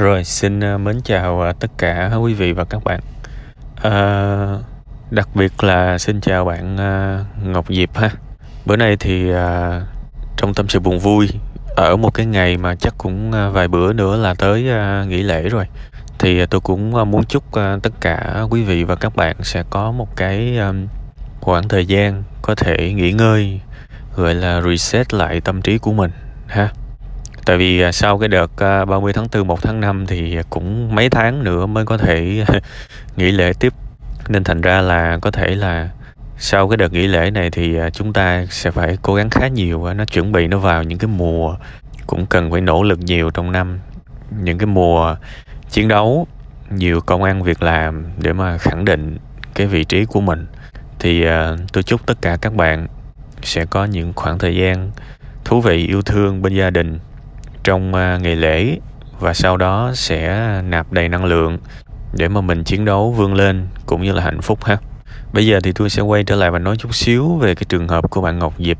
Rồi, xin ờ, mến chào ờ, tất cả quý vị và các bạn. À, đặc biệt là xin chào bạn Ngọc Diệp ha. Bữa nay thì à, trong tâm sự buồn vui ở một cái ngày mà chắc cũng vài bữa nữa là tới à, nghỉ lễ rồi thì à, tôi cũng muốn chúc à, tất cả quý vị và các bạn sẽ có một cái à, khoảng thời gian có thể nghỉ ngơi gọi là reset lại tâm trí của mình ha tại vì à, sau cái đợt à, 30 tháng 4 1 tháng 5 thì cũng mấy tháng nữa mới có thể nghỉ lễ tiếp. Nên thành ra là có thể là sau cái đợt nghỉ lễ này thì à, chúng ta sẽ phải cố gắng khá nhiều nó chuẩn bị nó vào những cái mùa cũng cần phải nỗ lực nhiều trong năm. Những cái mùa chiến đấu, nhiều công ăn việc làm để mà khẳng định cái vị trí của mình. Thì tôi chúc tất cả các bạn sẽ có những khoảng thời gian thú vị, yêu thương bên gia đình trong à, ngày lễ và sau đó sẽ nạp đầy năng lượng để mà mình chiến đấu vươn lên cũng như là hạnh phúc ha. Bây giờ thì tôi sẽ quay trở lại và nói chút xíu về cái trường hợp của bạn Ngọc Diệp.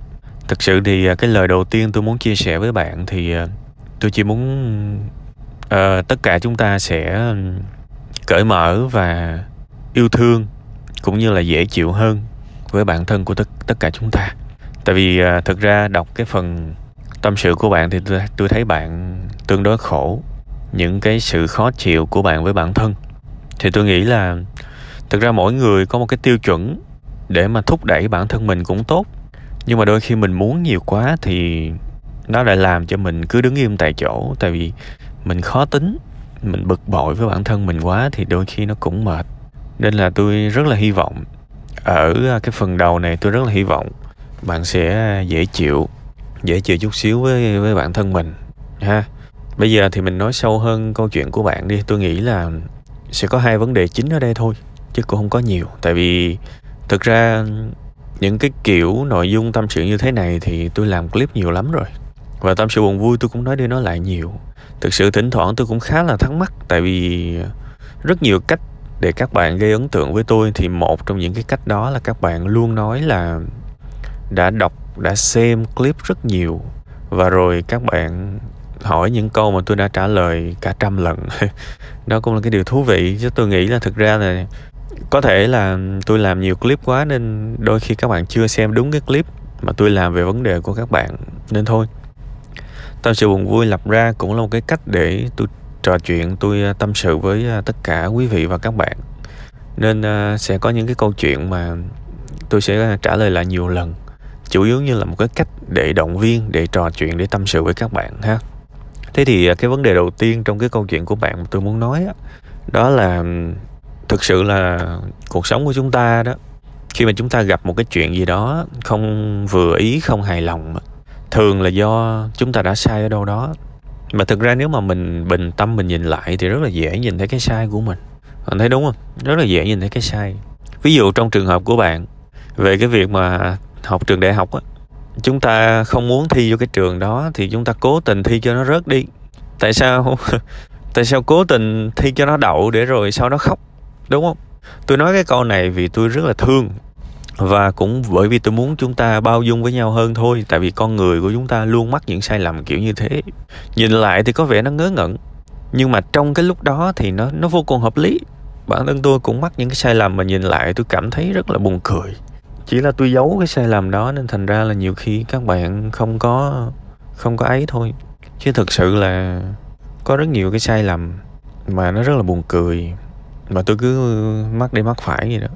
Thực sự thì à, cái lời đầu tiên tôi muốn chia sẻ với bạn thì à, tôi chỉ muốn uh, tất cả chúng ta sẽ cởi mở và yêu thương cũng như là dễ chịu hơn với bản thân của tất tất cả chúng ta. Tại vì uh, thực ra đọc cái phần tâm sự của bạn thì tôi tôi thấy bạn tương đối khổ. Những cái sự khó chịu của bạn với bản thân. Thì tôi nghĩ là thực ra mỗi người có một cái tiêu chuẩn để mà thúc đẩy bản thân mình cũng tốt. Nhưng mà đôi khi mình muốn nhiều quá thì nó lại làm cho mình cứ đứng im tại chỗ. Tại vì mình khó tính, mình bực bội với bản thân mình quá thì đôi khi nó cũng mệt. Nên là tôi rất là hy vọng, ở cái phần đầu này tôi rất là hy vọng bạn sẽ dễ chịu dễ chịu chút xíu với với bản thân mình, ha. Bây giờ thì mình nói sâu hơn câu chuyện của bạn đi. Tôi nghĩ là sẽ có hai vấn đề chính ở đây thôi, chứ cũng không có nhiều. Tại vì thực ra những cái kiểu nội dung tâm sự như thế này thì tôi làm clip nhiều lắm rồi. Và tâm sự buồn vui tôi cũng nói đi nói lại nhiều. Thực sự thỉnh thoảng tôi cũng khá là thắc mắc, tại vì rất nhiều cách để các bạn gây ấn tượng với tôi thì một trong những cái cách đó là các bạn luôn nói là đã đọc, đã xem clip rất nhiều. Và rồi các bạn hỏi những câu mà tôi đã trả lời cả trăm lần. Đó cũng là cái điều thú vị. Chứ tôi nghĩ là thực ra là có thể là tôi làm nhiều clip quá nên đôi khi các bạn chưa xem đúng cái clip mà tôi làm về vấn đề của các bạn. Nên thôi, tâm sự buồn vui lập ra cũng là một cái cách để tôi trò chuyện, tôi à, tâm sự với à, tất cả quý vị và các bạn. Nên à, sẽ có những cái câu chuyện mà tôi sẽ trả lời lại nhiều lần chủ yếu như là một cái cách để động viên để trò chuyện để tâm sự với các bạn ha. Thế thì à, cái vấn đề đầu tiên trong cái câu chuyện của bạn mà tôi muốn nói đó, đó là thực sự là cuộc sống của chúng ta đó khi mà chúng ta gặp một cái chuyện gì đó không vừa ý không hài lòng thường là do chúng ta đã sai ở đâu đó. Mà thực ra nếu mà mình bình tâm mình nhìn lại thì rất là dễ nhìn thấy cái sai của mình. Bạn thấy đúng không? Rất là dễ nhìn thấy cái sai. Ví dụ trong trường hợp của bạn về cái việc mà học trường đại học á, chúng ta không muốn thi vô cái trường đó thì chúng ta cố tình thi cho nó rớt đi. Tại sao? Tại sao cố tình thi cho nó đậu để rồi sau đó khóc, đúng không? Tôi nói cái câu này vì tôi rất là thương và cũng bởi vì tôi muốn chúng ta bao dung với nhau hơn thôi, tại vì con người của chúng ta luôn mắc những sai lầm kiểu như thế. Nhìn lại thì có vẻ nó ngớ ngẩn, nhưng mà trong cái lúc đó thì nó nó vô cùng hợp lý. Bản thân tôi cũng mắc những cái sai lầm mà nhìn lại tôi cảm thấy rất là buồn cười chỉ là tôi giấu cái sai lầm đó nên thành ra là nhiều khi các bạn không có không có ấy thôi. Chứ thực sự là có rất nhiều cái sai lầm mà nó rất là buồn cười, mà tôi cứ mắc đi mắc phải vậy đó.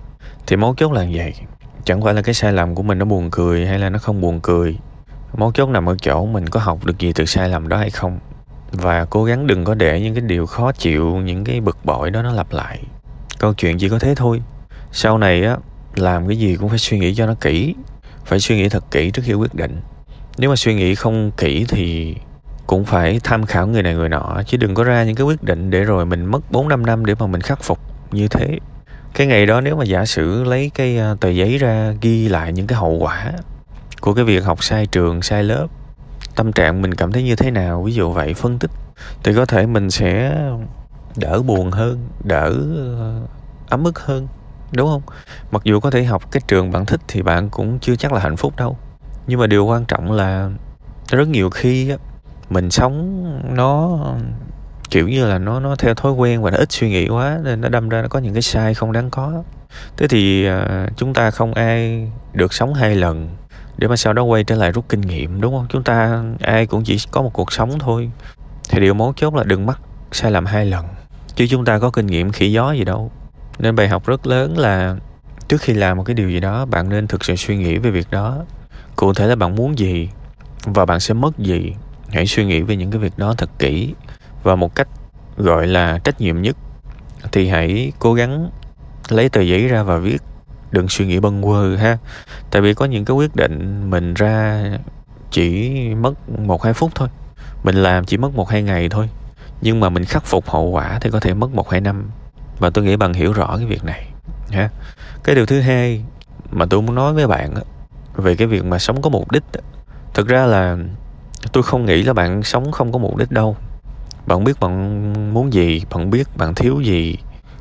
Thì mấu chốt là vậy. Chẳng phải là cái sai lầm của mình nó buồn cười hay là nó không buồn cười. Mấu chốt nằm ở chỗ mình có học được gì từ sai lầm đó hay không. Và cố gắng đừng có để những cái điều khó chịu, những cái bực bội đó nó lặp lại. Câu chuyện chỉ có thế thôi. Sau này á làm cái gì cũng phải suy nghĩ cho nó kỹ. Phải suy nghĩ thật kỹ trước khi quyết định. Nếu mà suy nghĩ không kỹ thì cũng phải tham khảo người này người nọ. Chứ đừng có ra những cái quyết định để rồi mình mất 4 5 năm để mà mình khắc phục như thế. Cái ngày đó nếu mà giả sử lấy cái à, tờ giấy ra ghi lại những cái hậu quả của cái việc học sai trường, sai lớp, tâm trạng mình cảm thấy như thế nào, ví dụ vậy phân tích thì có thể mình sẽ đỡ buồn hơn, đỡ ờ, ấm ức hơn, đúng không? Mặc dù có thể học cái trường bạn thích thì bạn cũng chưa chắc là hạnh phúc đâu. Nhưng mà điều quan trọng là rất nhiều khi á, mình sống nó, kiểu như là nó nó theo thói quen và nó ít suy nghĩ quá nên nó đâm ra nó có những cái sai không đáng có. Thế thì à, chúng ta không ai được sống hai lần để mà sau đó quay trở lại rút kinh nghiệm, đúng không? Chúng ta ai cũng chỉ có một cuộc sống thôi. Thì điều mấu chốt là đừng mắc sai lầm hai lần. Chứ chúng ta có kinh nghiệm khỉ gió gì đâu nên bài học rất lớn là trước khi làm một cái điều gì đó, bạn nên thực sự suy nghĩ về việc đó. Cụ thể là bạn muốn gì và bạn sẽ mất gì. Hãy suy nghĩ về những cái việc đó thật kỹ và một cách gọi là trách nhiệm nhất thì hãy cố gắng lấy tờ giấy ra và viết. Đừng suy nghĩ bâng quơ ha. Tại vì có những cái quyết định mình ra chỉ mất một hai phút thôi. Mình làm chỉ mất một hai ngày thôi. Nhưng mà mình khắc phục hậu quả thì có thể mất một hai năm và tôi nghĩ bạn hiểu rõ cái việc này, ha. Cái điều thứ hai mà tôi muốn nói với bạn về cái việc mà sống có mục đích thực ra là tôi không nghĩ là bạn sống không có mục đích đâu. Bạn biết bạn muốn gì, bạn biết bạn thiếu gì,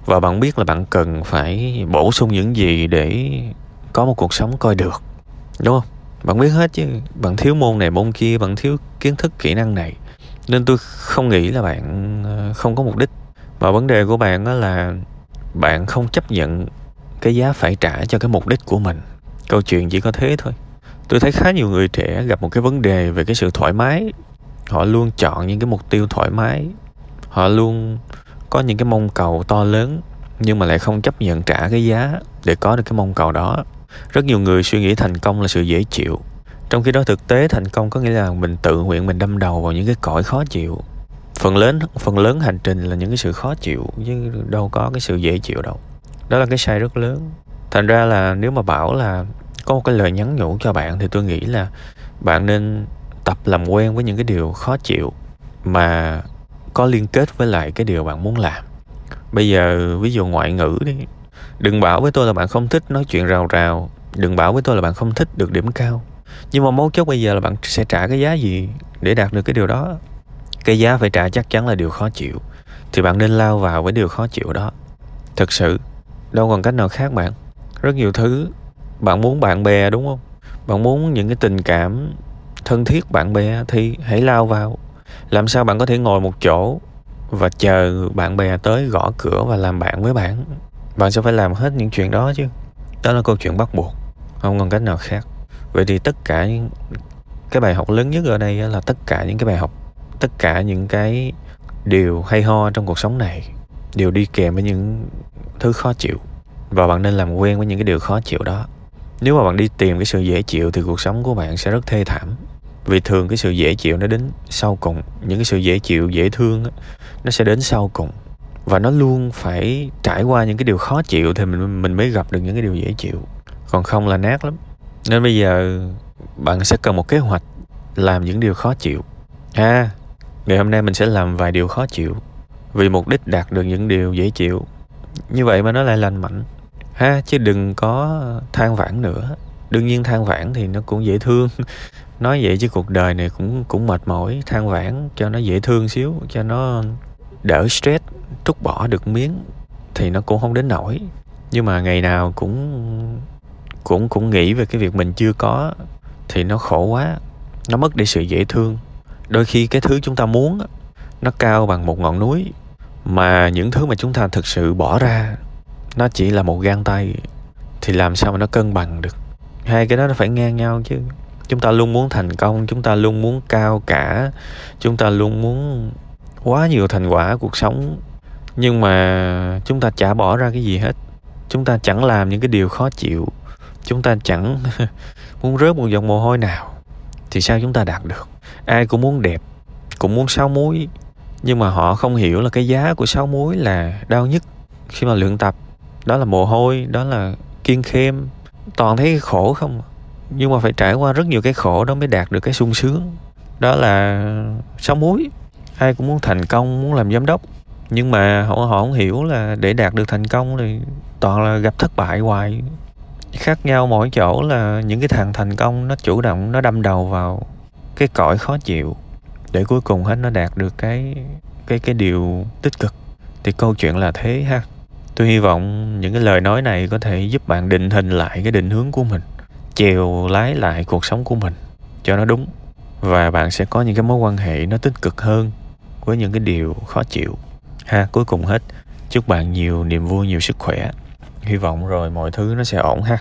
và bạn biết là bạn cần phải bổ sung những gì để có một cuộc sống coi được, đúng không? Bạn biết hết chứ, bạn thiếu môn này môn kia, bạn thiếu kiến thức, kỹ năng này. Nên tôi không nghĩ là bạn ờ, không có mục đích và vấn đề của bạn đó là bạn không chấp nhận cái giá phải trả cho cái mục đích của mình. Câu chuyện chỉ có thế thôi. Tôi thấy khá nhiều người trẻ gặp một cái vấn đề về cái sự thoải mái. Họ luôn chọn những cái mục tiêu thoải mái. Họ luôn có những cái mong cầu to lớn, nhưng mà lại không chấp nhận trả cái giá để có được cái mong cầu đó. Rất nhiều người suy nghĩ thành công là sự dễ chịu. Trong khi đó thực tế, thành công có nghĩa là mình tự nguyện mình đâm đầu vào những cái cõi khó chịu phần lớn phần lớn hành trình là những cái sự khó chịu chứ đâu có cái sự dễ chịu đâu. Đó là cái sai rất lớn. Thành ra là nếu mà bảo là có một cái lời nhắn nhủ cho bạn thì tôi nghĩ là bạn nên tập làm quen với những cái điều khó chịu mà có liên kết với lại cái điều bạn muốn làm. Bây giờ ví dụ ngoại ngữ đi, đừng bảo với tôi là bạn không thích nói chuyện rào rào, đừng bảo với tôi là bạn không thích được điểm cao. Nhưng mà mấu chốt bây giờ là bạn sẽ trả cái giá gì để đạt được cái điều đó? Cái giá phải trả chắc chắn là điều khó chịu. Thì bạn nên lao vào với điều khó chịu đó. Thực sự, đâu còn cách nào khác bạn. Rất nhiều thứ bạn muốn bạn bè, đúng không? Bạn muốn những cái tình cảm thân thiết bạn bè thì hãy lao vào. Làm sao bạn có thể ngồi một chỗ và chờ bạn bè tới gõ cửa và làm bạn với bạn? Bạn sẽ phải làm hết những chuyện đó chứ. Đó là câu chuyện bắt buộc, không còn cách nào khác. Vậy thì tất cả những cái bài học lớn nhất ở đây là tất cả những cái bài học tất cả những cái điều hay ho trong cuộc sống này đều đi kèm với những thứ khó chịu. Và bạn nên làm quen với những cái điều khó chịu đó. Nếu mà bạn đi tìm cái sự dễ chịu thì cuộc sống của bạn sẽ rất thê thảm. Vì thường cái sự dễ chịu nó đến sau cùng, những cái sự dễ chịu, dễ thương nó sẽ đến sau cùng. Và nó luôn phải trải qua những cái điều khó chịu thì mình mình mới gặp được những cái điều dễ chịu. Còn không là nát lắm. Nên bây giờ bạn sẽ cần một kế hoạch làm những điều khó chịu. À ngày hôm nay mình sẽ làm vài điều khó chịu vì mục đích đạt được những điều dễ chịu. Như vậy mà nó lại lành mạnh. Ha, chứ đừng có than vãn nữa. Đương nhiên than vãn thì nó cũng dễ thương. Nói vậy chứ cuộc đời này cũng cũng mệt mỏi. Than vãn cho nó dễ thương xíu, cho nó đỡ stress, trút bỏ được miếng thì nó cũng không đến nổi nhưng mà ngày nào cũng cũng cũng nghĩ về cái việc mình chưa có thì nó khổ quá. Nó mất đi sự dễ thương đôi khi cái thứ chúng ta muốn nó cao bằng một ngọn núi, mà những thứ mà chúng ta thực sự bỏ ra, nó chỉ là một gang tay, thì làm sao mà nó cân bằng được? Hai cái đó nó phải ngang nhau chứ. Chúng ta luôn muốn thành công, chúng ta luôn muốn cao cả, chúng ta luôn muốn quá nhiều thành quả cuộc sống. Nhưng mà chúng ta chả bỏ ra cái gì hết. Chúng ta chẳng làm những cái điều khó chịu. Chúng ta chẳng muốn rớt một giọt mồ hôi nào, thì sao chúng ta đạt được? Ai cũng muốn đẹp, cũng muốn sáu muối nhưng mà họ không hiểu là cái giá của sáu muối là đau nhất khi mà luyện tập. Đó là mồ hôi, đó là kiên khem. Toàn thấy khổ không à. nhưng mà phải trải qua rất nhiều cái khổ đó mới đạt được cái sung sướng. Đó là sáu muối ai cũng muốn thành công, muốn làm giám đốc. Nhưng mà họ họ không hiểu là để đạt được thành công thì toàn là gặp thất bại hoài. Khác nhau mỗi chỗ là những cái thằng thành công nó chủ động, nó đâm đầu vào cái cõi khó chịu để cuối cùng hết nó đạt được cái cái cái điều tích cực. Thì câu chuyện là thế ha. Tôi hy vọng những cái lời nói này có thể giúp bạn định hình lại cái định hướng của mình, chèo lái lại cuộc sống của mình cho nó đúng. Và bạn sẽ có những cái mối quan hệ nó tích cực hơn với những cái điều khó chịu. Ha, cuối cùng hết. Chúc bạn nhiều niềm vui, nhiều sức khỏe. Hy vọng rồi mọi thứ nó sẽ ổn ha.